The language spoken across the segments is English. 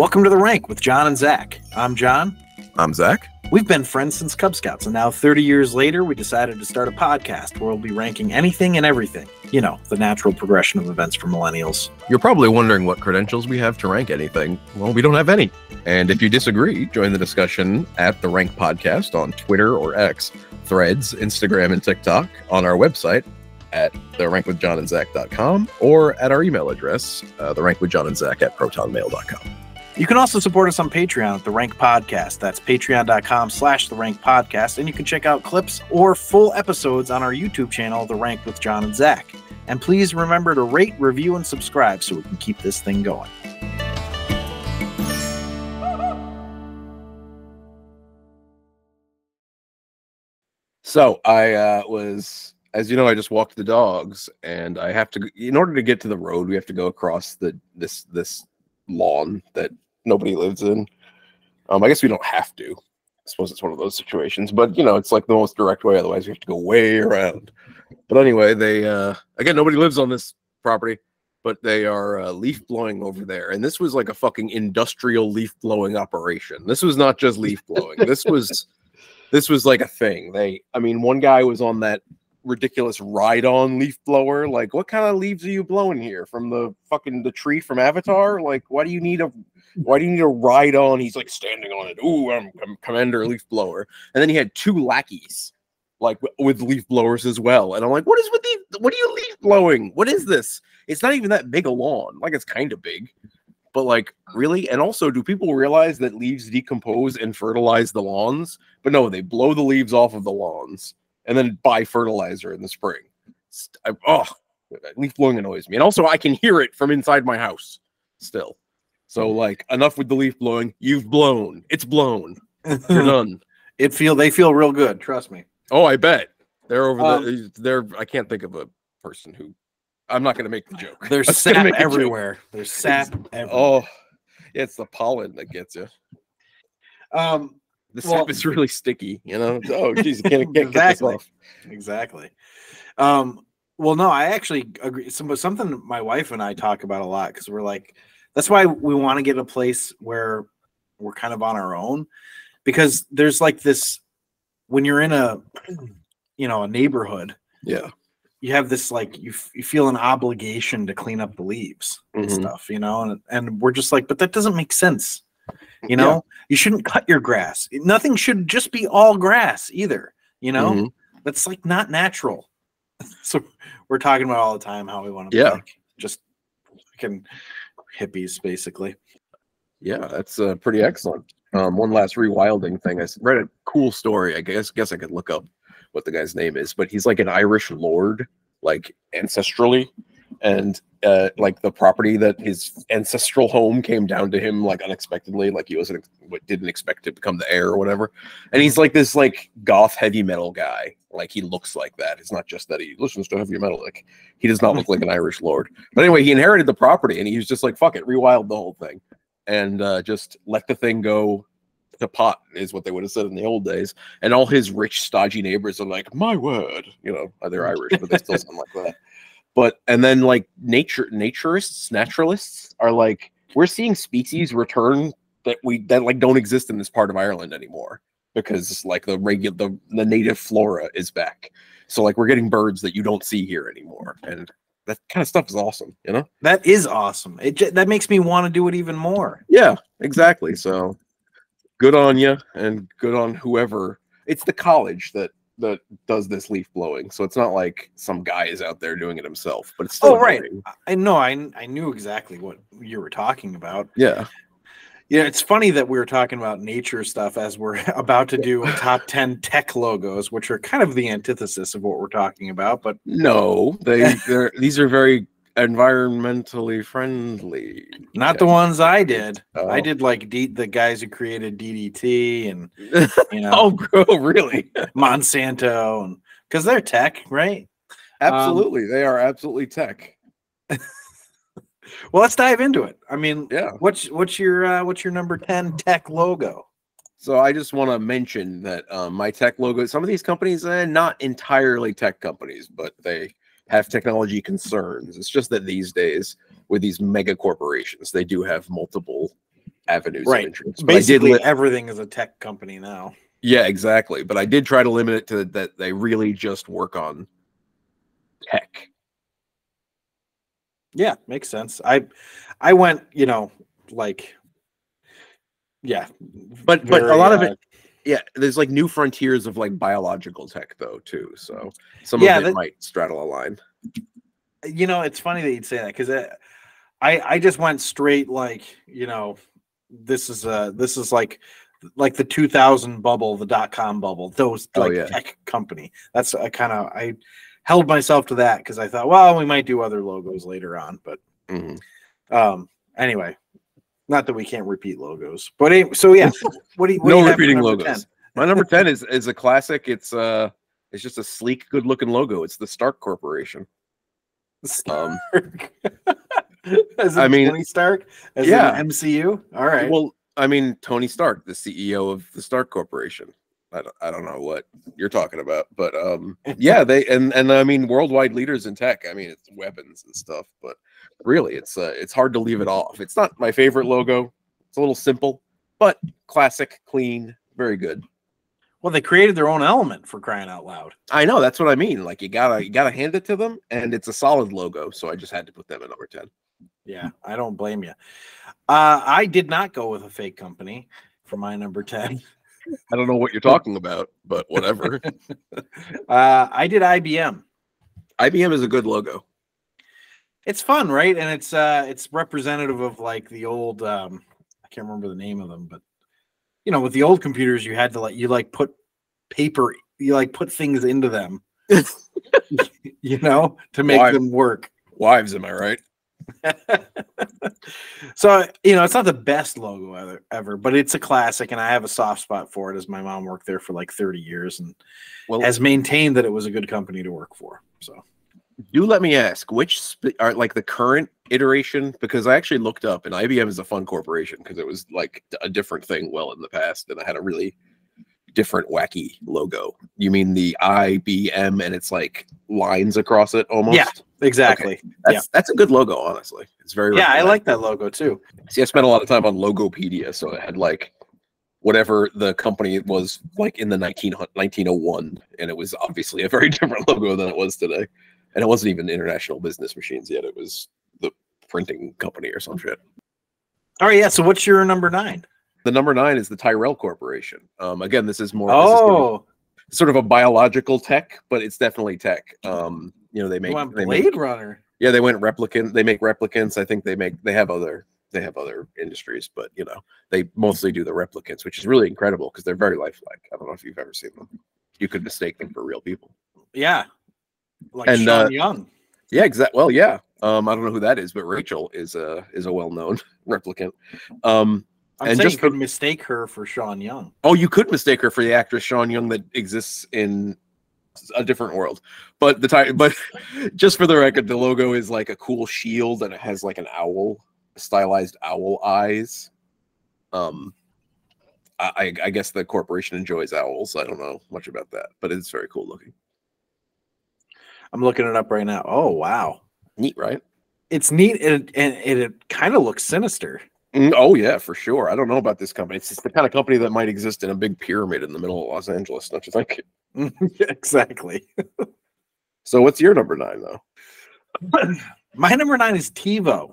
Welcome to the rank with John and Zac. I'm John. I'm Zac. We've been friends since Cub Scouts, and now 30 years later, we decided to start a podcast where we'll be ranking anything and everything. You know, the natural progression of events for millennials. You're probably wondering what credentials we have to rank anything. Well, we don't have any. And if you disagree, join the discussion at the Rank Podcast on Twitter or X, Threads, Instagram, and TikTok, on our website at therankwithjohnandzach.com or at our email address, uh, the rankwithjohnandzach at protonmail.com. You can also support us on Patreon at The Rank Podcast. That's patreon.com slash The Rank Podcast. And you can check out clips or full episodes on our YouTube channel, The Rank with John and Zac. And please remember to rate, review, and subscribe so we can keep this thing going. So I uh, was, as you know, I just walked the dogs, and I have to. In order to get to the road, we have to go across the this this lawn that nobody lives in. Um, I guess we don't have to. I suppose it's one of those situations, but you know, it's like the most direct way. Otherwise, we have to go way around. But anyway, they uh, again, nobody lives on this property, but they are uh, leaf blowing over there, and this was like a fucking industrial leaf blowing operation. This was not just leaf blowing. this was this was like a thing. They, I mean, one guy was on that ridiculous ride-on leaf blower. Like, what kind of leaves are you blowing here from the fucking the tree from Avatar? Like, why do you need a why do you need a ride-on? He's like standing on it. Ooh, I'm, I'm commander leaf blower. And then he had two lackeys, like with leaf blowers as well. And I'm like, what is with these? What are you leaf blowing? What is this? It's not even that big a lawn. Like, it's kind of big. But like, really? And also, do people realize that leaves decompose and fertilize the lawns? But no, they blow the leaves off of the lawns and then buy fertilizer in the spring. I, oh, leaf blowing annoys me. And also, I can hear it from inside my house still. So, like, enough with the leaf blowing. You've blown. It's blown. You're done. It feel they feel real good. Trust me. Oh, I bet they're over Um, the. They're. I can't think of a person who. I'm not going to make the joke. There's sap make a joke. everywhere. There's sap everywhere. Oh, yeah, it's the pollen that gets you. Um, The Well- sap is really sticky, you know. Oh, geez, can't, can't get this Exactly. off. exactly. Um, well, no, I actually agree. Some, something my wife and I talk about a lot because we're like, that's why we want to get a place where we're kind of on our own because there's like this when you're in a, you know, a neighborhood, Yeah. you have this like you, f- you feel an obligation to clean up the leaves and Mhm. stuff, you know, and, and we're just like, but that doesn't make sense. You know, you shouldn't cut your grass. Nothing should just be all grass either. You know, Mhm. that's like not natural. so we're talking about all the time how we want to Yeah. be like just fucking hippies, basically. Yeah, that's uh, pretty excellent. Um, one last rewilding thing. I read a cool story. I guess guess I could look up what the guy's name is, but he's like an Irish lord, like ancestrally, and uh, like the property that his ancestral home came down to him like unexpectedly, like he wasn't didn't expect to become the heir or whatever. And he's like this like goth heavy metal guy. Like he looks like that. It's not just that he listens to heavy metal. Like he does not look like an Irish lord. But anyway, he inherited the property and he was just like, fuck it, rewild the whole thing and uh, just let the thing go to pot is what they would have said in the old days. And all his rich, stodgy neighbors are like, my word, you know, they're Irish, but they still sound like that. But and then like nature naturists, naturalists are like, we're seeing species return that we that like don't exist in this part of Ireland anymore because like the regular the, the native flora is back. So like we're getting birds that you don't see here anymore. And that kind of stuff is awesome, you know? That is awesome. It j- that makes me want to do it even more. Yeah, exactly. So good on you and good on whoever. It's the college that that does this leaf blowing. So it's not like some guy is out there doing it himself, but it's oh, still Oh, right. I know. I I knew exactly what you were talking about. Yeah. Yeah, it's funny that we were talking about nature stuff as we're about to do top 10 tech logos, which are kind of the antithesis of what we're talking about. But No, they they're these are very environmentally friendly. not the ones I did. I Oh. did like D- the guys who created DDT and, you know, oh, oh, really? Monsanto, and because they're tech, right? Absolutely. they are absolutely tech. Well, let's dive into it. I mean, Yeah. what's what's your uh, what's your number 10 tech logo? So I just want to mention that um, my tech logo, some of these companies, eh, not entirely tech companies, but they have technology concerns. It's just that these days, with these mega corporations, they do have multiple avenues Right. of interest. But I did Basically, li- everything is a tech company now. yeah, exactly. But I did try to limit it to that they really just work on tech. Yeah, makes sense. I I went, you know, like yeah. But but a lot of uh, it, yeah. There's like new frontiers of like biological tech though too. So some Yeah, of it that- might straddle a line. you know, it's funny that you'd say that because I I just went straight like, you know, this is uh this is like like the 2000 bubble, the dot com bubble, those Oh, like yeah. tech company. That's I kind of I held myself to that because I thought, well, we might do other logos later on, but Mhm. um anyway, not that we can't repeat logos, but anyway, so yeah, what do you what do No you repeating number logos. My number ten is is a classic. It's uh it's just a sleek, good looking logo. It's the Stark Corporation. 10? Um, As I mean, Tony Stark, as yeah. in MCU. All right. Well, I mean Tony Stark, the CEO of the Stark Corporation. I don't, I don't know what you're talking about, but um, yeah, they and and I mean worldwide leaders in tech. I mean it's weapons and stuff, but really it's uh, it's hard to leave it off. It's not my favorite logo. It's a little simple, but classic, clean, very good. Well, they created their own element for crying out loud. I know that's what I mean. Like you gotta you gotta hand it to them, and it's a solid logo. So I just had to put them at number ten. Yeah, I don't blame you. Uh, I did not go with a fake company for my number 10. I don't know what you're talking about, but whatever. Uh, I did IBM. IBM is a good logo. It's fun, right? And it's uh it's representative of like the old um I can't remember the name of them, but you know, with the old computers you had to like you like put paper you like put things into them. you know, to make Why? them work. Wives, am I right? so you know it's not the best logo ever, ever but it's a classic and i have a soft spot for it as my mom worked there for like 30 years and Well, has maintained that it was a good company to work for so do let me ask which sp- are like the current iteration because I actually looked up and IBM is a fun corporation because it was like a different thing well in the past and I had a really different wacky logo. You mean the IBM and it's like lines across it almost? yeah exactly That's that's a good logo, honestly. It's very yeah i like that logo too See, I spent a lot of time on Logopedia, so it had like whatever the company was like in the 19, 1901, and it was obviously a very different logo than it was today. And it wasn't even International Business Machines yet; it was the printing company or some shit. all right yeah so what's your number nine? The number nine is the Tyrell Corporation. Um, again, this is more this is Oh, sort of a biological tech, but it's definitely tech. Um, you know, they make they blade make runner yeah they went replicant they make replicants i think they make they have other they have other industries but you know they mostly do the replicants which is really incredible because they're very lifelike i don't know if you've ever seen them you could mistake them for real people yeah like And, Sean uh, young. yeah exactly well yeah. Um i don't know who that is but rachel is a is a well-known replicant. Um i'm and just you could mistake her for sean young. Oh you could mistake her for the actress sean young that exists in a different world. But the time but just for the record the logo is like a cool shield and it has like an owl stylized owl eyes. Um I I guess the corporation enjoys owls. I don't know much about that, but it's very cool looking. I'm looking it up right now oh wow Neat, right? it's neat and, and it, it kind of looks sinister Mm, oh yeah, for sure. I don't know about this company. It's just the kind of company that might exist in a big pyramid in the middle of Los Angeles, don't you think? exactly So what's your number nine though? My number nine is TiVo.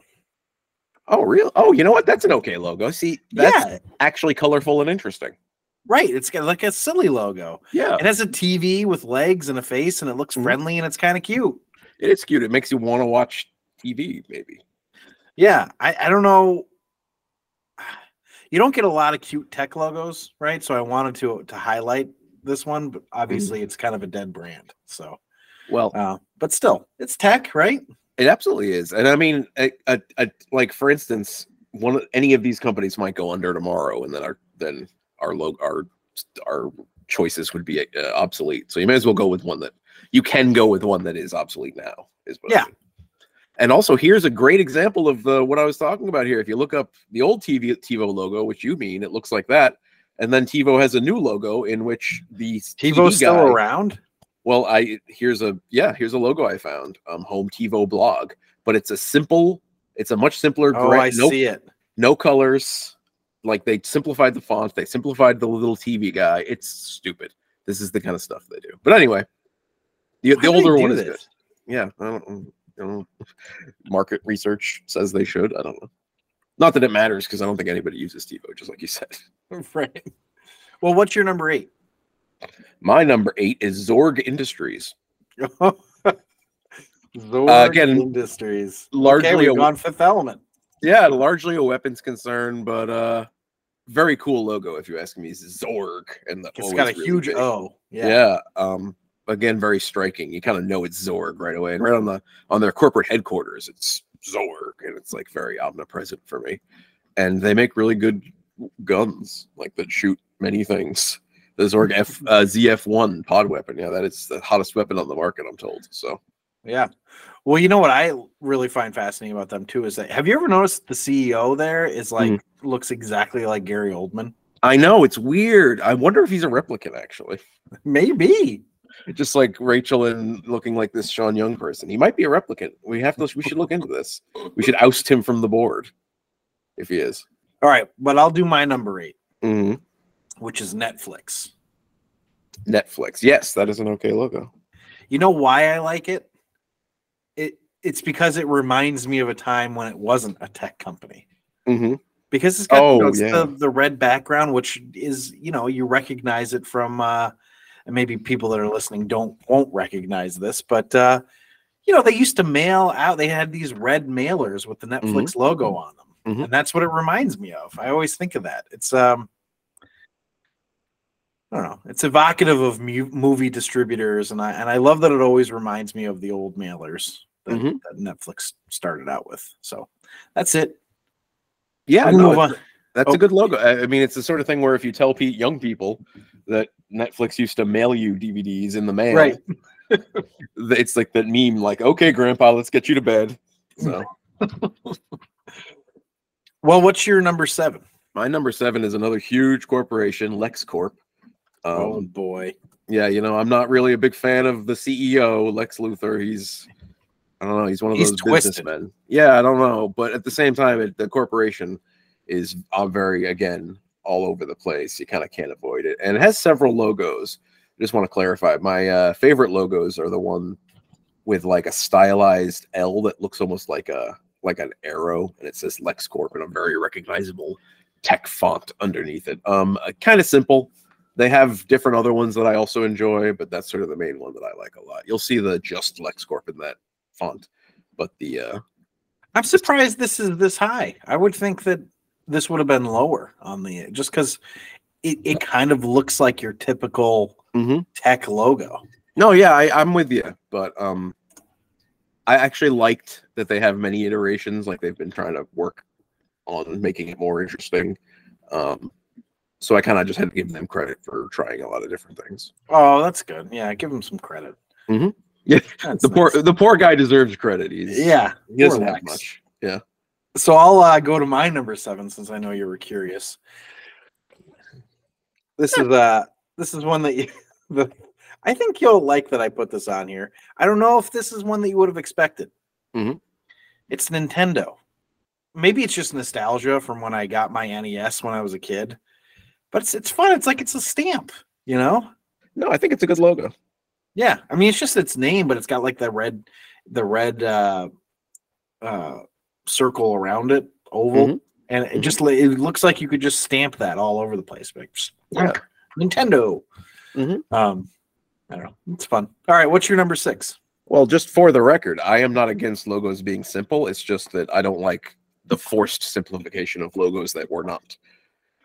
Oh, real? Oh, you know what? That's an okay logo. See, that's yeah, actually colorful and interesting. Right. It's got like a silly logo. Yeah, It has a TV with legs and a face, and it looks Mhm. friendly and it's kind of cute. it is cute. It makes you want to watch TV, maybe. Yeah, I, I don't know. You don't get a lot of cute tech logos, right? So I wanted to to highlight this one, but obviously it's kind of a dead brand. So, Well, uh, but still, it's tech, right? it absolutely is. And I mean, a, a, a, like for instance, one any of these companies might go under tomorrow, and then our then our logo our our choices would be uh, obsolete. So you may as well go with one that you can go with one that is obsolete now. Is what I Yeah. mean. And also, here's a great example of the what I was talking about here. If you look up the old TV TiVo logo, which you mean, it looks like that. And then TiVo has a new logo in which the TiVo's TV still guy- around. well, I here's a yeah, here's a logo I found. Um, Home TiVo blog, but it's a simple, it's a much simpler Oh, gray, I no see it. no colors, like they simplified the font, they simplified the little TV guy. It's stupid. This is the kind of stuff they do. But anyway, the, Why the older one is good. Yeah, I don't, I don't know. Market research says they should. I don't know. Not that it matters because I don't think anybody uses TiVo, just like you said. right. Well, what's your number eight? My number eight is Zorg Industries. Zorg uh, again, Industries. largely okay, we've gone Fifth Element. Yeah, largely a weapons concern, but uh very cool logo if you ask me. It's Zorg and the it's got a really huge big. O. Yeah. Yeah. Um again, very striking. You kind of know it's Zorg right away. And right on the on their corporate headquarters, it's Zorg, and it's like very omnipresent for me. And they make really good guns, like that shoot many things. The Zorg F uh, ZF1 pod weapon. Yeah, that is the hottest weapon on the market, I'm told. So Yeah. Well, you know what I really find fascinating about them too is that have you ever noticed the CEO there is like Mm-hmm. looks exactly like Gary Oldman? I know it's weird. I wonder if he's a replicant actually. Maybe. just like Rachel and looking like this Sean Young person. He might be a replicant. We have to. We should look into this. We should oust him from the board if he is. All right, but I'll do my number eight, Mhm. which is Netflix. Netflix. Yes, that is an okay logo. You know why I like it? It it's because it reminds me of a time when it wasn't a tech company. hmm Because it's got you know, Oh, it's yeah. the, the red background, which is you know you recognize it from uh, and maybe people that are listening don't won't recognize this, but uh, you know they used to mail out. They had these red mailers with the Netflix logo on them, Mhm. and that's what it reminds me of. I always think of that. It's um. I don't know. It's evocative of mu- movie distributors, and I and I love that it always reminds me of the old mailers that, Mhm. that Netflix started out with. So that's it. Yeah, no, move on. that's Oh. a good logo. I I mean, it's the sort of thing where if you tell Pete young people that Netflix used to mail you DVDs in the mail, Right. It's like that meme, like, "Okay, Grandpa, let's get you to bed." So Well, what's your number seven? my number seven is another huge corporation, LexCorp. Um, oh boy. yeah, you know, I'm not really a big fan of the CEO, Lex Luthor. He's, I don't know, he's one of He's those twisted. businessmen. Yeah, I don't know, but at the same time, it, the corporation is uh, very again all over the place. You kind of can't avoid it, and it has several logos. I just want to clarify, my uh, favorite logos are the one with like a stylized L that looks almost like a like an arrow, and it says LexCorp in a very recognizable tech font underneath it. Um, kind of simple they have different other ones that I also enjoy, but that's sort of the main one that I like a lot. You'll see the just LexCorp in that font, but the uh I'm surprised this is this high. I would think that this would have been lower on the just because it, it kind of looks like your typical Mhm. tech logo. no, yeah, I, I'm with you, but um I actually liked that they have many iterations, like they've been trying to work on making it more interesting. Um so I kind of just had to give them credit for trying a lot of different things. Oh, that's good. Yeah, give them some credit. Mhm. Yeah, That's The poor the poor guy deserves credit. He's Yeah, he doesn't have much. Yeah. So I'll uh, go to my number seven since I know you were curious. This is uh this is one that you the I think you'll like that I put this on here. I don't know if this is one that you would have expected. Mhm. It's Nintendo. Maybe it's just nostalgia from when I got my NES when I was a kid. But it's it's fun. It's like it's a stamp, you know? No, I think it's a good logo. Yeah. I mean it's just its name, but it's got like the red the red uh uh circle around it, oval. Mhm. And it just it looks like you could just stamp that all over the place. Like, just, Yeah. Nintendo. Mhm. Um, I don't know. It's fun. All right, what's your number six? Well, just for the record, I am not against logos being simple. It's just that I don't like the forced simplification of logos that were not.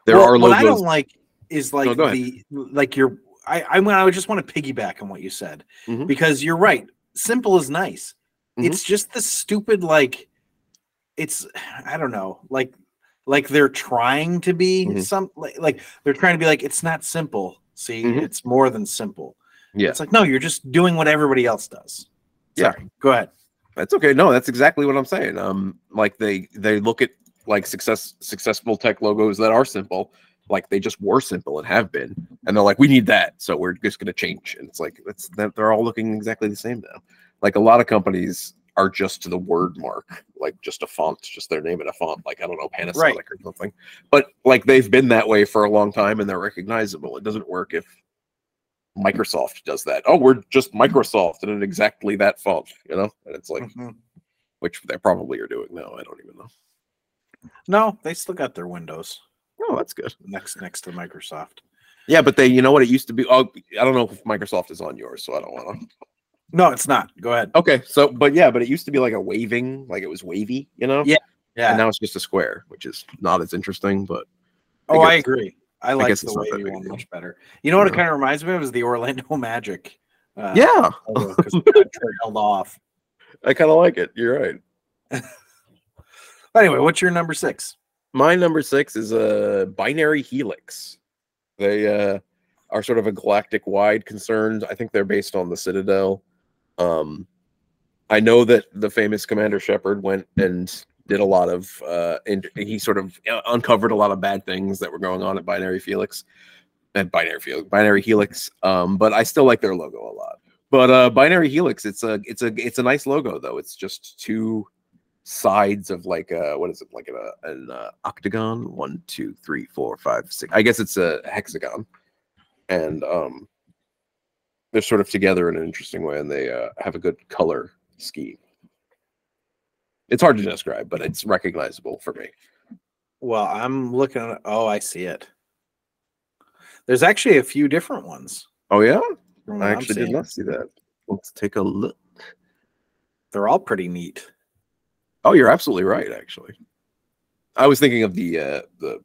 There Well, are what I don't like is like No, the like your. I I, I would just want to piggyback on what you said Mhm. because you're right. Simple is nice. Mhm. It's just the stupid like. It's I don't know like like they're trying to be Mhm. some like, like they're trying to be like it's not simple. See, Mhm. it's more than simple. Yeah. It's like no, you're just doing what everybody else does. Yeah. Sorry. Go ahead. That's okay. No, that's exactly what I'm saying. Um, like they they look at like success successful tech logos that are simple, like they just were simple and have been, and they're like, we need that, so we're just going to change. And it's like that's that they're all looking exactly the same now. Like a lot of companies are just the word mark, like just a font, just their name in a font, like I don't know, Panasonic Right. or something. But like they've been that way for a long time and they're recognizable. It doesn't work if Microsoft does that. Oh, we're just Microsoft and in exactly that font, you know? And it's like, Mhm. which they probably are doing now. I don't even know. No, they still got their Windows Oh, that's good. next next to Microsoft. Yeah, but they, you know what? It used to be. Oh, I don't know if Microsoft is on yours, so I don't want to. No, it's not. Go ahead. Okay, so but yeah, but it used to be like a waving, like it was wavy, you know. Yeah, Yeah. And now it's just a square, which is not as interesting, but oh, I agree. I like guess the it's not that wavy one deal. much better. You know what it kind of reminds me of is the Orlando Magic. Uh, yeah, because held off. I kind of like it. You're right. Anyway, what's your number six? My number six is a binary helix. They uh, are sort of a galactic wide concern. I think they're based on the Citadel. Um, I know that the famous Commander Shepard went and did a lot of, uh, and he sort of uh, uncovered a lot of bad things that were going on at Binary Helix, at Binary Binary Helix. Um, but I still like their logo a lot. But uh, Binary Helix, it's a, it's a, it's a nice logo though. It's just two sides of like a what is it like a, an uh, octagon one two three four five six i guess it's a hexagon and um they're sort of together in an interesting way and they uh, have a good color scheme it's hard to describe but it's recognizable for me Well, I'm looking at. Oh, I see it. There's actually a few different ones. oh yeah i actually did not see that let's take a look They're all pretty neat. Oh you're absolutely right actually. I was thinking of the uh the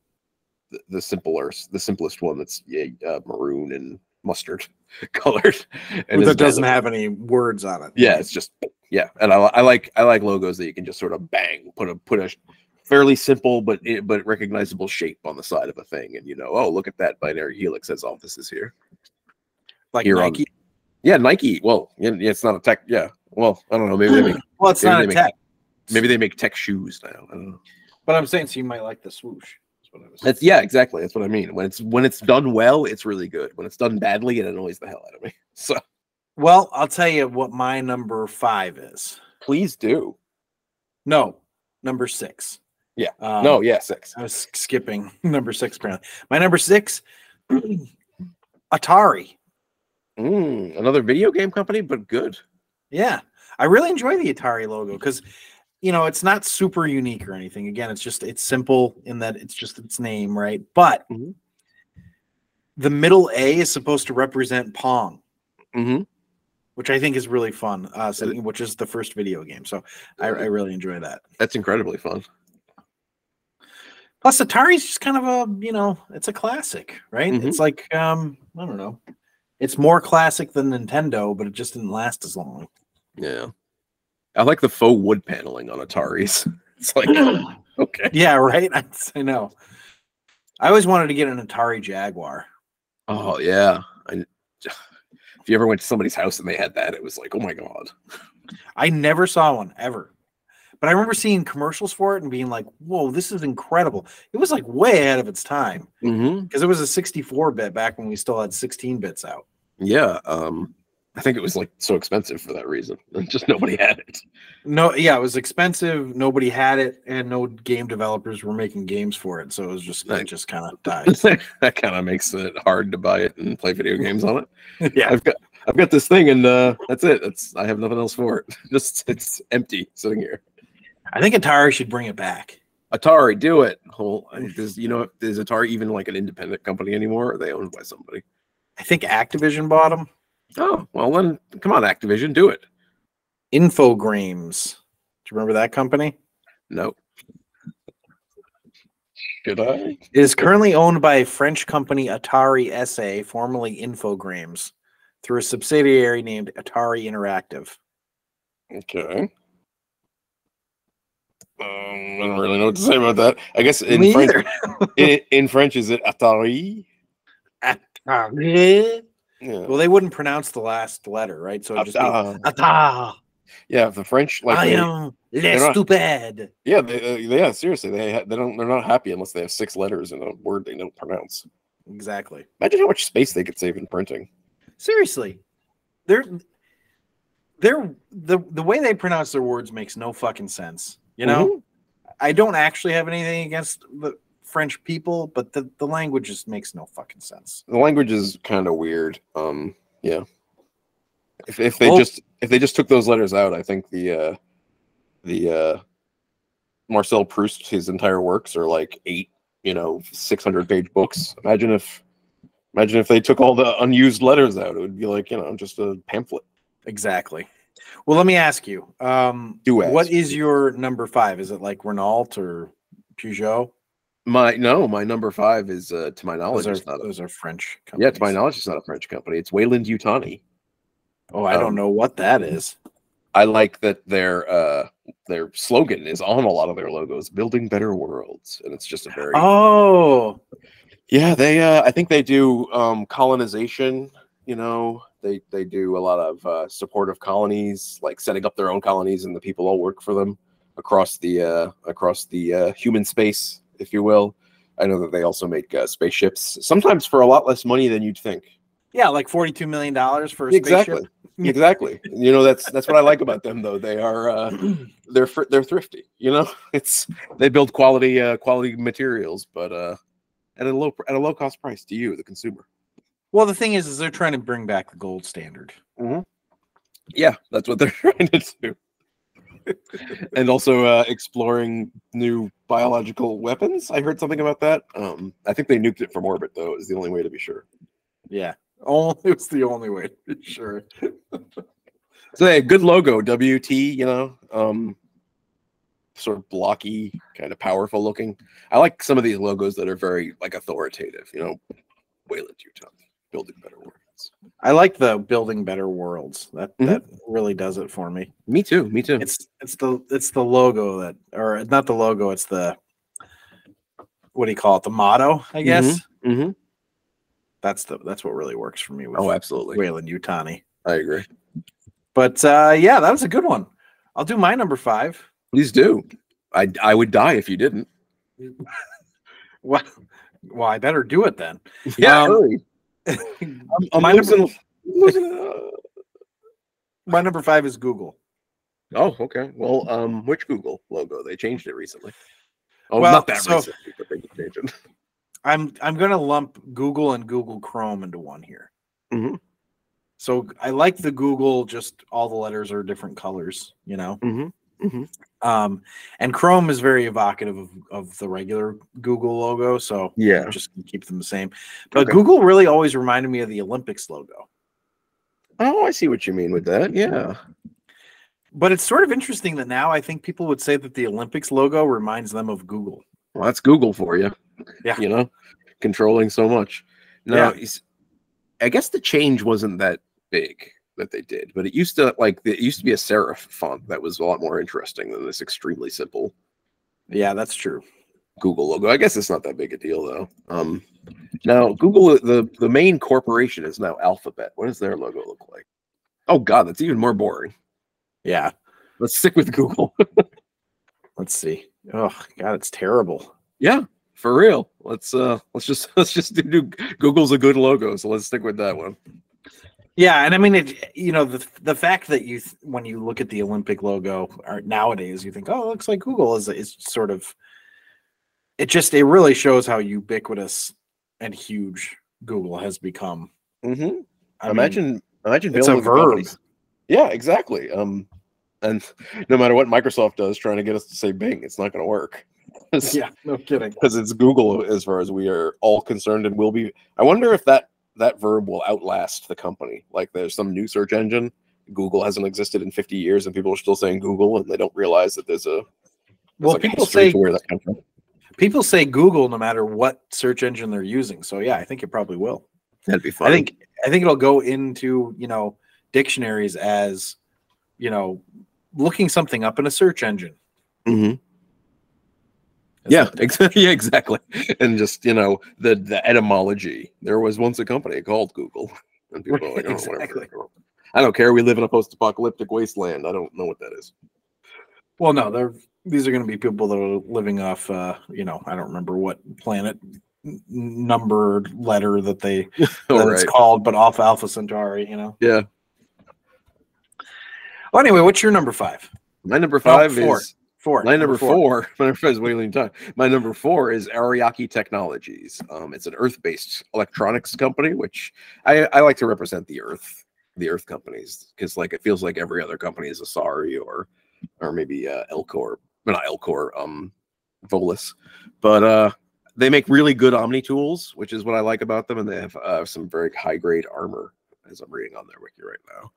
the, simpler the simplest one that's yeah, uh, maroon and mustard colored. And that doesn't have any words on it. yeah it's just yeah. And I, I like i like logos that you can just sort of bang put a put a fairly simple but but recognizable shape on the side of a thing. And you know oh look at that binary helix as all this is here. Like Here on- yeah nike. Well yeah, it's not a tech yeah. Well i don't know. Maybe they make Well, it's not a make- tech, maybe they make tech shoes now i don't know but I'm saying so you might like the swoosh. That's what I was. that's yeah exactly that's what i mean when it's when it's done well it's really good when it's done badly it annoys the hell out of me so Well, I'll tell you what my number five is. please do No, number six. Yeah. Um, no yeah six I was skipping number six. Apparently, my number six, Atari. Mm, another video game company but good Yeah, I really enjoy the Atari logo because you know it's not super unique or anything. Again, it's just it's simple in that it's just its name, right? But Mhm. the middle A is supposed to represent Pong, mm-hmm. which I think is really fun. Uh, so, which is the first video game, so I, I really enjoy that. that's incredibly fun Plus, Atari's just kind of a you know it's a classic, right? Mhm. It's like um I don't know, it's more classic than Nintendo, but it just didn't last as long. Yeah. I like the faux wood paneling on Ataris. It's like okay. Yeah, right. I, I know. I always wanted to get an Atari Jaguar. Oh yeah. I, if you ever went to somebody's house and they had that, it was like, oh my god. I never saw one ever, but I remember seeing commercials for it and being like, "Whoa, this is incredible!" It was like way ahead of its time Mm-hmm. because it was a 64 bit back when we still had 16 bits out. Yeah. Um, I think it was like so expensive for that reason. Just nobody had it. No, yeah, it was expensive. Nobody had it, and no game developers were making games for it, so it was just it just kind of died. that kind of makes it hard to buy it and play video games on it. yeah, I've got I've got this thing and uh that's it. That's I have nothing else for it. Just it's empty sitting here. I think Atari should bring it back. Atari, do it. Whole does you know is Atari even like an independent company anymore? Or are they owned by somebody? I think Activision bought them. Oh well, then come on, Activision, do it. Infogrames. Do you remember that company? No. Should I? It is currently owned by French company Atari SA, formerly Infogrames, through a subsidiary named Atari Interactive. Okay. Um, I don't really know what to say about that. I guess in Me French, in, in French, is it Atari? Atari. Yeah. Well, they wouldn't pronounce the last letter, right? So it'd just be. Atari. Yeah, the French like I they- am not- stupid. Yeah, they, uh, yeah, seriously, they ha- they don't they're not happy unless they have six letters in a word they don't pronounce. Exactly. Imagine how much space they could save in printing. Seriously, they're they're the the way they pronounce their words makes no fucking sense. You know, Mhm. I don't actually have anything against the French people, but the the language just makes no fucking sense. the language is kind of weird. Um, yeah. If if they Well- just if they just took those letters out, I think the uh the uh Marcel Proust, his entire works are like eight, you know, six hundred page books. Imagine if imagine if they took all the unused letters out, it would be like, you know, just a pamphlet. Exactly. Well, let me ask you. Um, Do ask. what is your number five? Is it like Renault or Peugeot? My no, my number five is uh to my knowledge Those it's are, not a, are French. yeah, to my knowledge it's not a French company. It's Weyland-Yutani. Oh, I um, don't know what that is. I like that their uh their slogan is on a lot of their logos, building better worlds. And it's just a very Oh, Yeah, they uh I think they do um colonization, you know. They they do a lot of uh support of colonies, like setting up their own colonies and the people all work for them across the uh across the uh human space, if you will. I know that they also make uh, spaceships, sometimes for a lot less money than you'd think. yeah, like forty-two million dollars for a Exactly. spaceship. Exactly. You know that's that's what I like about them though. They are uh they're they're thrifty, you know? It's they build quality uh quality materials, but uh at a low at a low cost price to you, the consumer. Well, the thing is, is they're trying to bring back the gold standard. Yeah, that's what they're trying to do. and also uh, exploring new biological weapons. I heard something about that. Um, I think they nuked it from orbit, though. Is the only way to be sure. Yeah, only it's the only way. to be Sure. So, hey, good logo, WT. You know, um, sort of blocky, kind of powerful looking. I like some of these logos that are very like authoritative. You know, Weyland-Yutani, building better worlds. I like the building better worlds. That Mhm. that really does it for me. Me too. Me too. It's it's the it's the logo that, or not the logo. It's the what do you call it? The motto, I guess. hmm That's the that's what really works for me with Oh, absolutely. Weyland-Yutani. I agree. But uh, yeah, that was a good one. I'll do my number five. Please do. I I would die if you didn't. Well, well, I better do it then. Yeah, Um, I'm my losing- number, my number five is Google. Oh, okay. Well, um, which Google logo? They changed it recently. Oh, Well, not that so- recently, but they did change it. I'm I'm gonna lump Google and Google Chrome into one here. Mhm. So I like the Google, just all the letters are different colors, you know. Mm-hmm. Mm-hmm. Um, and Chrome is very evocative of, of the regular Google logo, so Yeah. I'm just keep them the same. But Okay. Google really always reminded me of the Olympics logo. Oh, I see what you mean with that. Yeah. But it's sort of interesting that now I think people would say that the Olympics logo reminds them of Google. Well, that's Google for you. Yeah. You know, controlling so much. No, Yeah. I guess the change wasn't that big that they did, but it used to like it used to be a serif font that was a lot more interesting than this extremely simple Yeah, that's true. Google logo. I guess it's not that big a deal though. Um, now Google, the the main corporation is now Alphabet. What does their logo look like? Oh God, that's even more boring. Yeah. Let's stick with Google. Let's see. Oh God, it's terrible. yeah, for real. Let's uh, let's just let's just do Google's a good logo, so let's stick with that one. Yeah, and I mean, it. You know, the the fact that you th- when you look at the Olympic logo or nowadays, you think, oh, it looks like Google is is sort of. It just it really shows how ubiquitous and huge Google has become. Mm-hmm. I mean, imagine imagine it's a verb. Yeah, exactly. Um, and no matter what Microsoft does, trying to get us to say Bing, it's not going to work. yeah, no kidding. because it's Google as far as we are all concerned and will be. I wonder if that that verb will outlast the company. Like there's some new search engine. Google hasn't existed in 50 years, and people are still saying Google, and they don't realize that there's a there's Well, like people history say to where that comes from. people say Google no matter what search engine they're using. So yeah, I think it probably will. That'd be fun. I think I think it'll go into you know dictionaries as you know looking something up in a search engine. hmm Yeah, exactly. Yeah, exactly. And just you know the the etymology. There was once a company called Google, and people are like, oh, whatever. I don't care. We live in a post-apocalyptic wasteland. I don't know what that is. Well, no, they're these are going to be people that are living off, uh, you know, I don't remember what planet number letter that they that it's called, but off Alpha Centauri, you know. Yeah. Well, anyway, what's your number five? My number five is Four. my number four. My number is Wailing Time. My number four is Ariake Technologies. Um, it's an Earth-based electronics company, which I, I like to represent the Earth, the Earth companies, because like it feels like every other company is Asari or or maybe uh, Elcor, but not Elcor, um, Volus, but uh, they make really good Omni tools, which is what I like about them, and they have uh, some very high grade armor, as I'm reading on their wiki right now.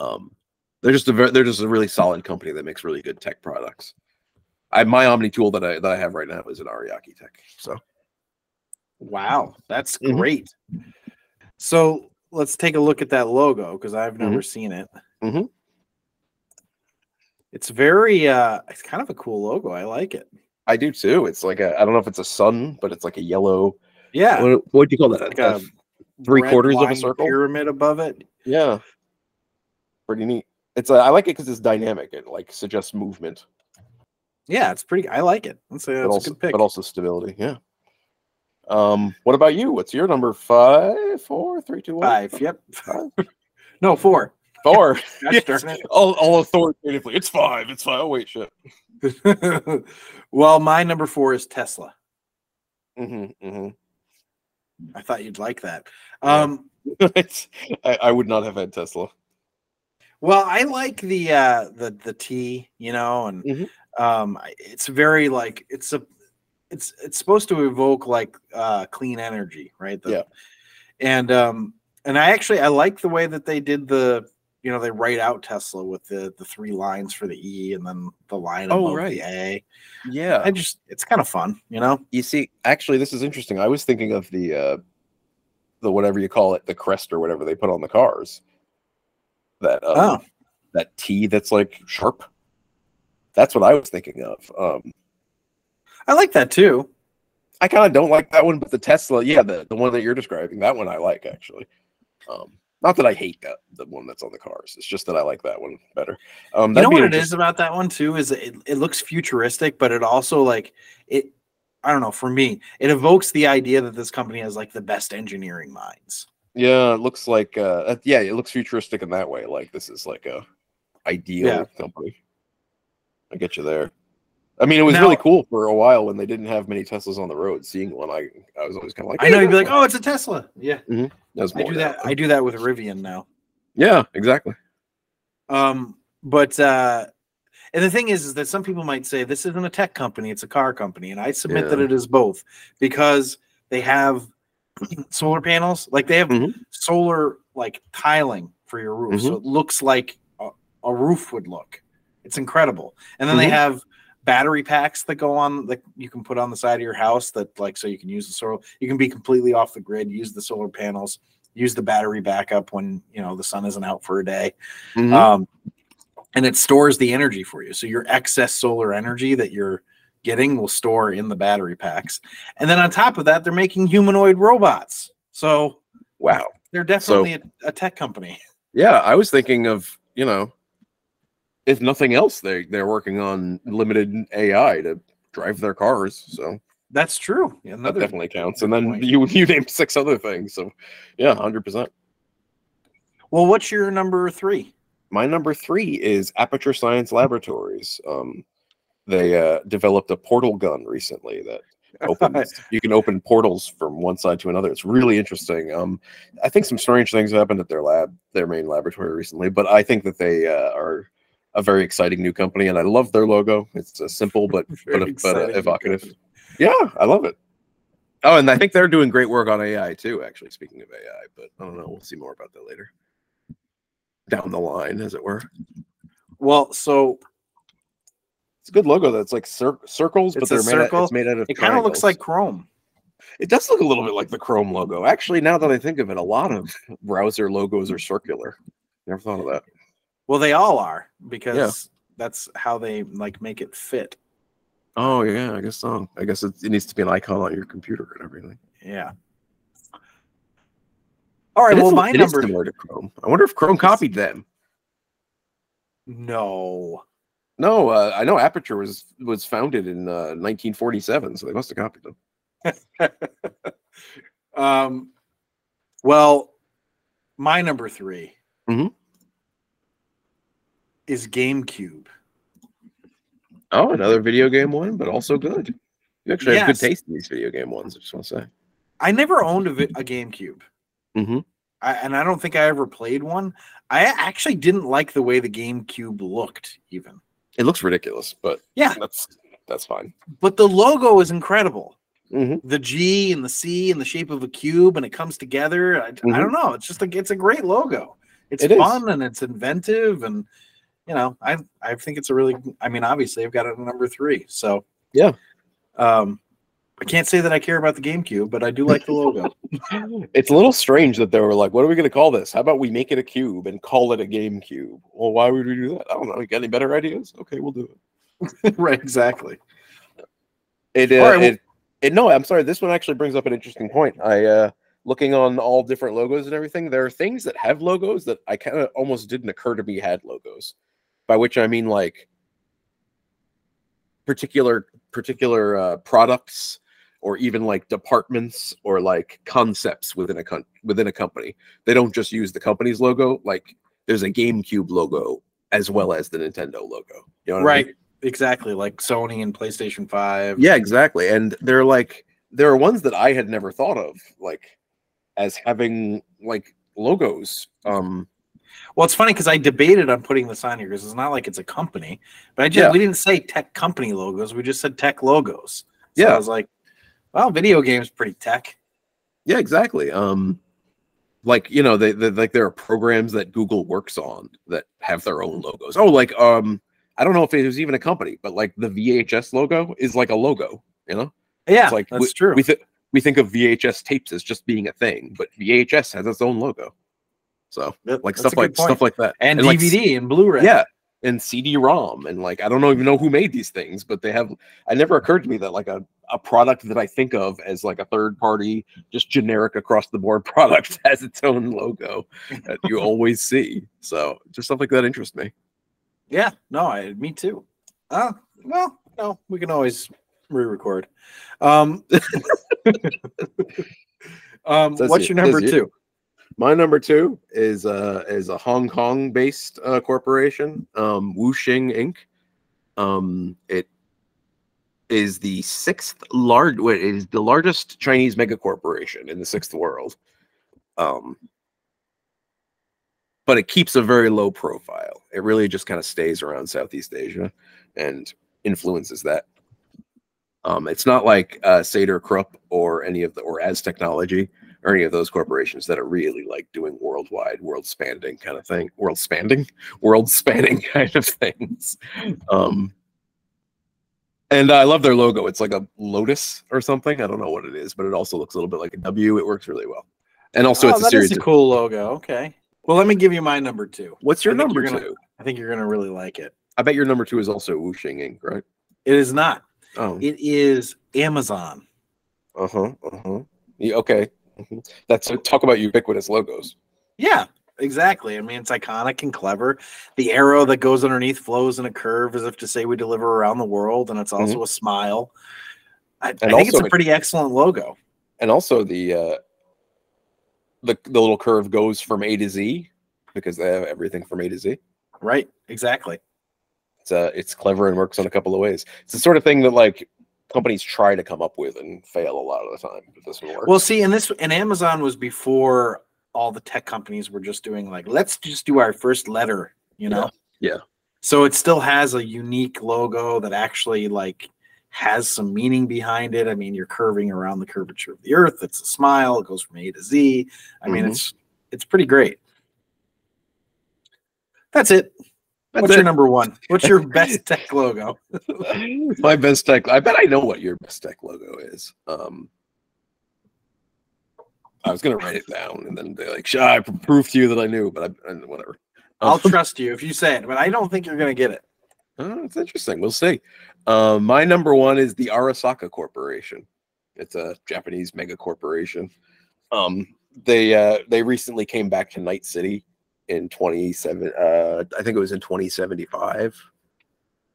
Um, they're just a very, they're just a really solid company that makes really good tech products. I my Omni tool that I that I have right now is an Ariake Tech. So Wow, that's Mhm. great. So let's take a look at that logo because I've never seen it. Mhm. It's very uh it's kind of a cool logo. I like it. I do too. It's like a I don't know if it's a sun, but it's like a yellow. Yeah. What what do you call that? like A- a three quarters of a circle? pyramid above it. yeah, pretty neat. It's uh, I like it because it's dynamic. It like suggests movement, Yeah, it's pretty I like it. That's a, but that's a also good pick. but also stability. Yeah. Um, what about you? What's your number? Five, four, three, two, one, Five. Yep. Five. no, four. four. Gosh darn it. all, all authoritatively. It's five. It's five. Oh wait, shit. well, my number four is Tesla. Mm-hmm, mm-hmm. I thought you'd like that. Yeah. Um, It's- I, I would not have had Tesla. well, I like the uh, the the T, you know, and Mhm. Um, it's very like it's a it's it's supposed to evoke like uh, clean energy, right? The- Yeah. and um, and I actually I like the way that they did the you know they write out Tesla with the the three lines for the E and then the line Oh, above right. the A. Yeah. I just it's kind of fun, you know. You see, actually, this is interesting. I was thinking of the uh the whatever you call it, the crest or whatever they put on the cars. That um, Oh. that T that's like sharp. That's what I was thinking of. Um I like that too. I kind of don't like that one, but the Tesla, yeah, the, the one that you're describing, that one I like actually. Um not that I hate that the one that's on the cars. It's just that I like that one better. Um you know what it is about that one too is it, it looks futuristic but it also like it i don't know for me it evokes the idea that this company has like the best engineering minds Yeah, it looks like uh uh, yeah, it looks futuristic in that way. Like this is like a ideal Yeah. company. I get you there. I mean, it was really cool for a while when they didn't have many Teslas on the road. Seeing one, I I was always kind of like, i know you'd be like oh it's a tesla yeah one." There's i do that i do that with rivian now yeah, exactly. um but uh and the thing is, is that some people might say this isn't a tech company; it's a car company, and I submit that it is both because they have solar panels, like they have Mhm. solar like tiling for your roof, Mm-hmm. so it looks like a, a roof would look. It's incredible, and then they Mhm. have battery packs that go on that you can put on the side of your house that like so you can use the solar. You can be completely off the grid, use the solar panels, use the battery backup when you know the sun isn't out for a day Mhm. um, and it stores the energy for you. So your excess solar energy that you're getting will store in the battery packs. And then on top of that, they're making humanoid robots. So wow. they're definitely a, a tech company. Yeah, I was thinking of you know, if nothing else, they they're working on limited AI to drive their cars. So That's true. Yeah, that definitely counts. And then point. you you named six other things. So yeah, hundred percent. Well, what's your number three? My number three is Aperture Science Laboratories. Um, they uh, developed a portal gun recently that opens. you can open portals from one side to another. It's really interesting. Um, I think some strange things happened at their lab, their main laboratory recently, but I think that they uh, are a very exciting new company, and I love their logo. It's uh, simple but Very but, but uh, evocative. company. Yeah, I love it. Oh, and I think they're doing great work on AI too. Actually, speaking of AI, but I don't know. We'll see more about that later down the line, as it were. Well, so It's a good logo. That's like cir- circles, but they're made. Out, it's made out of. it kind of looks like Chrome. It does look a little bit like the Chrome logo. Actually, now that I think of it, a lot of browser logos are circular. Never thought of that. Well, they all are because that's how they like make it fit. Oh yeah, I guess so. I guess it, it needs to be an icon on your computer and everything. Yeah. All right. It is Well, a- my it is number. similar to Chrome. I wonder if Chrome copied them. No. No, uh, I know Aperture was was founded in uh, 1947, so they must have copied them. Um, well, my number 3 Mhm. Is GameCube. Oh, another video game one, but also good. You actually have good taste in these video game ones. I just want to say. I never owned a, a GameCube. Mm-hmm. I, and I don't think I ever played one. I actually didn't like the way the GameCube looked, even. It looks ridiculous, but Yeah. that's that's fine. But the logo is incredible. Mm-hmm. The G and the C in the shape of a cube, and it comes together. I, I Mhm. don't know. It's just like it's a great logo. It's It is. fun and it's inventive, and you know, I I think it's a really. I mean, obviously, I've got it at number three. So Yeah. Um, I can't say that I care about the GameCube, but I do like the logo. It's a little strange that they were like, "What are we going to call this? How about we make it a cube and call it a game cube?" Well, why would we do that? I don't know. You got any better ideas? Okay, we'll do it. right, exactly. It, uh, right, it, it no, I'm sorry. This one actually brings up an interesting point. I uh looking on all different logos and everything. There are things that have logos that I kind of almost didn't occur to me had logos. By which I mean like particular particular uh, products or even like departments or like concepts within a con- within a company. They don't just use the company's logo. Like there's a GameCube logo as well as the Nintendo logo. You know what I mean? Right, exactly. Like Sony and PlayStation Five. Yeah, exactly. And they're like there are ones that I had never thought of, like as having like logos. Um Well, it's funny because I debated on putting this on here because it's not like it's a company, but I just Yeah. we didn't say tech company logos. We just said tech logos. So Yeah. I was like, well, video games pretty tech. yeah, exactly. Um like you know, they, they like there are programs that Google works on that have their own logos. Oh, like um I don't know if it was even a company, but like the VHS logo is like a logo, you know? Yeah, It's like that's we, true. We, th- we think of VHS tapes as just being a thing, but VHS has its own logo. So That- like stuff like point. stuff like that. and, like, DVD and Blu-ray. yeah and cd-rom and like i don't know even know who made these things but they have it never occurred to me that like a, a product that i think of as like a third party just generic across the board product has its own logo that you always see so just stuff like that interests me yeah. No, I, me too. Uh, well, no, we can always re-record. Um, um, what's your number two? My number two is uh is a hong kong based uh corporation um wuxing inc. Um it is the sixth large what is the largest chinese mega corporation in the sixth world. Um but it keeps a very low profile. It really just kind of stays around southeast asia and influences that. Um it's not like uh Saeder-Krupp or any of the or as technology or any of those corporations that are really like doing worldwide, world spanning kind of thing, world spanning, world spanning kind of things. Um, and I love their logo. It's like a lotus or something. I don't know what it is, but it also looks a little bit like a W. It works really well. And also, oh, it's a series. is a cool logo. Okay. Well, let me give you my number two. What's your number gonna- two? I think you're gonna really like it. I bet your number two is also Wuxing Inc., right? It is not. Oh, It is Amazon. uh huh, uh huh. Yeah, okay, Mhm. that's talk about ubiquitous logos. Yeah, exactly. I mean, it's iconic and clever. The arrow that goes underneath flows in a curve as if to say we deliver around the world, and it's also a smile. I, I think it's a it- pretty excellent logo. and also the uh the the little curve goes from A to Z because they have everything from A to Z. Right. Exactly. It's uh it's clever and works in a couple of ways. It's the sort of thing that like companies try to come up with and fail a lot of the time, but this one works. Well, see, and this and Amazon was before all the tech companies were just doing like, let's just do our first letter, you know? Yeah, yeah. So it still has a unique logo that actually like has some meaning behind it. I mean, you're curving around the curvature of the earth. It's a smile. It goes from A to Z. I mean, Mhm. it's it's pretty great. That's it. That's What's it. your number one? What's your best tech logo? My best tech. I bet I know what your best tech logo is. Um, I was gonna write it down and then be like, "Sure, I pr- prove to you that I knew," but I, I whatever. I'll Um, trust you if you say it, but I don't think you're gonna get it. Oh, it's interesting. We'll see. Um, my number one is the Arasaka Corporation. It's a Japanese mega corporation. Um, they uh, they recently came back to Night City in 27. Uh, I think it was in 2075.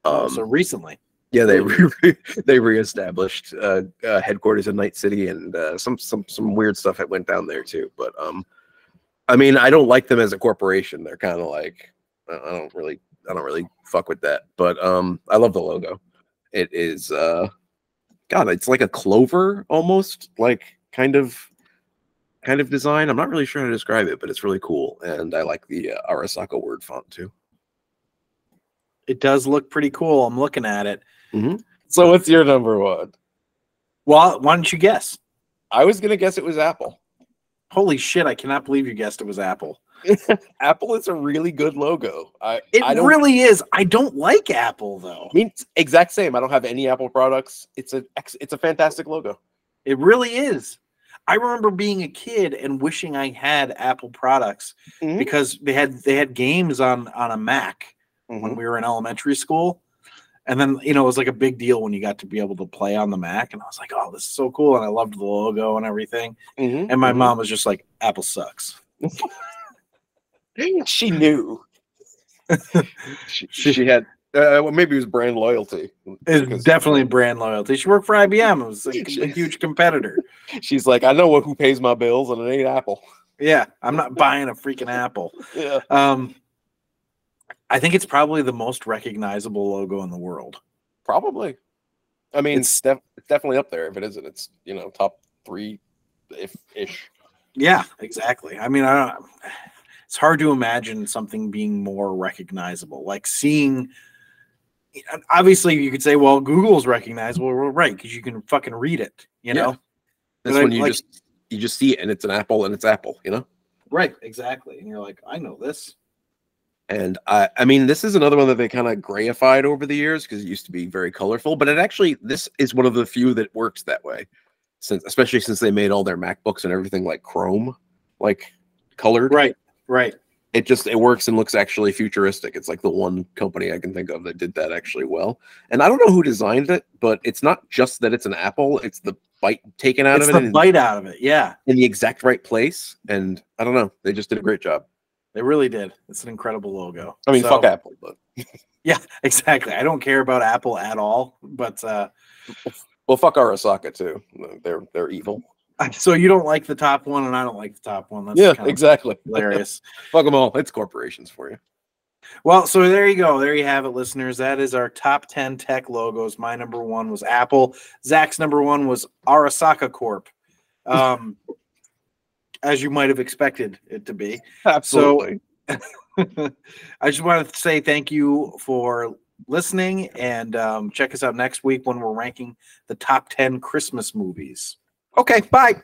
Oh, Um, so recently. yeah, they re- they reestablished uh, uh, headquarters in Night City, and uh, some some some weird stuff that went down there too. But um, I mean, I don't like them as a corporation. They're kind of like I don't really I don't really fuck with that. But um, I love the logo. It is uh, God, it's like a clover almost, like kind of kind of design. I'm not really sure how to describe it, but it's really cool, and I like the uh, Arasaka word font too. It does look pretty cool. I'm looking at it. So, what's your number one? Well, why don't you guess? I was gonna guess it was Apple. Holy shit! I cannot believe you guessed it was Apple. Apple is a really good logo. I It I really is. I don't like Apple though. I mean exact same. I don't have any Apple products. It's a it's a fantastic logo. It really is. I remember being a kid and wishing I had Apple products Mhm. because they had they had games on on a Mac when we were in elementary school. And then, you know, it was like a big deal when you got to be able to play on the Mac. And I was like, oh, this is so cool. And I loved the logo and everything. Mhm. And my Mhm. mom was just like, Apple sucks. she knew. she, she had uh, well, maybe it was brand loyalty. It's definitely brand loyalty. She worked for IBM. It was like a huge competitor. She's like, I know what who pays my bills, and it ain't Apple. Yeah, I'm not buying a freaking Apple. Yeah. Um, I think it's probably the most recognizable logo in the world. Probably. I mean, It's- it's, def- it's definitely up there. If it isn't, it's you know top three, if ish. Yeah, exactly. I mean, I don't. It's hard to imagine something being more recognizable. Like seeing. Obviously, you could say, "Well, Google's recognizable." Well, right, because you can fucking read it. You Yeah. know. That's But I when you like- just you just see it, and it's an apple, and it's Apple. You know. Right. Exactly. And you're like, I know this. And I, I mean, this is another one that they kind of grayified over the years because it used to be very colorful. But it actually, this is one of the few that works that way, since especially since they made all their MacBooks and everything like chrome, like colored. Right. Right. It just it works and looks actually futuristic. It's like the one company I can think of that did that actually well. And I don't know who designed it, but it's not just that it's an apple; it's the bite taken out It's of it the bite out of it. Yeah, in the exact right place. And I don't know, they just did a great job. they really did. It's an incredible logo. I mean, So- fuck Apple, but Yeah, exactly. I don't care about Apple at all. But uh, well, fuck Arasaka too. They're they're evil. so you don't like the top one, and I don't like the top one. That's yeah, kind of exactly. hilarious. Fuck them all. It's corporations for you. Well, so there you go. There you have it, listeners. That is our top 10 tech logos. My number one was Apple. Zac's number one was Arasaka Corp. Um, as you might have expected it to be. Absolutely. I just want to say thank you for listening and um, check us out next week when we're ranking the top 10 Christmas movies. Okay. Bye.